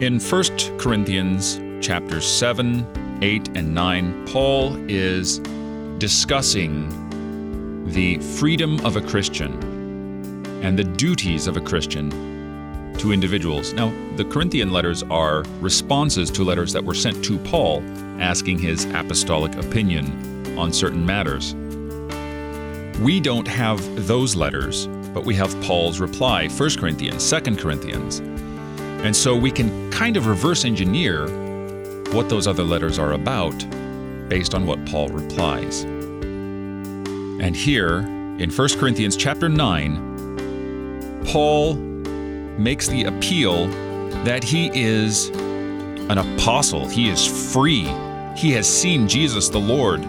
In 1 Corinthians chapters 7, 8, and 9, Paul is discussing the freedom of a Christian and the duties of a Christian to individuals. Now, the Corinthian letters are responses to letters that were sent to Paul asking his apostolic opinion on certain matters. We don't have those letters, but we have Paul's reply, 1 Corinthians, 2 Corinthians. And so we can kind of reverse engineer what those other letters are about based on what Paul replies. And here in 1 Corinthians chapter 9, Paul makes the appeal that he is an apostle, he is free, he has seen Jesus the Lord.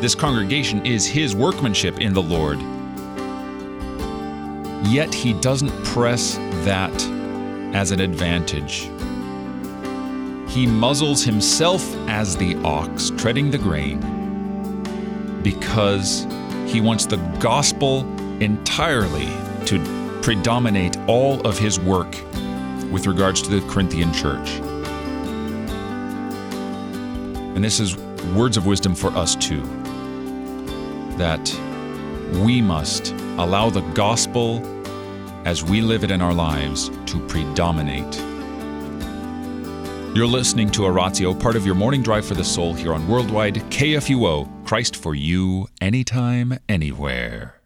This congregation is his workmanship in the Lord. Yet he doesn't press that as an advantage. He muzzles himself as the ox treading the grain because he wants the gospel entirely to predominate all of his work with regards to the Corinthian church. And this is words of wisdom for us too that we must allow the gospel as we live it in our lives to predominate. You're listening to Oratio, part of your morning drive for the soul here on Worldwide KFUO, Christ for you, anytime, anywhere.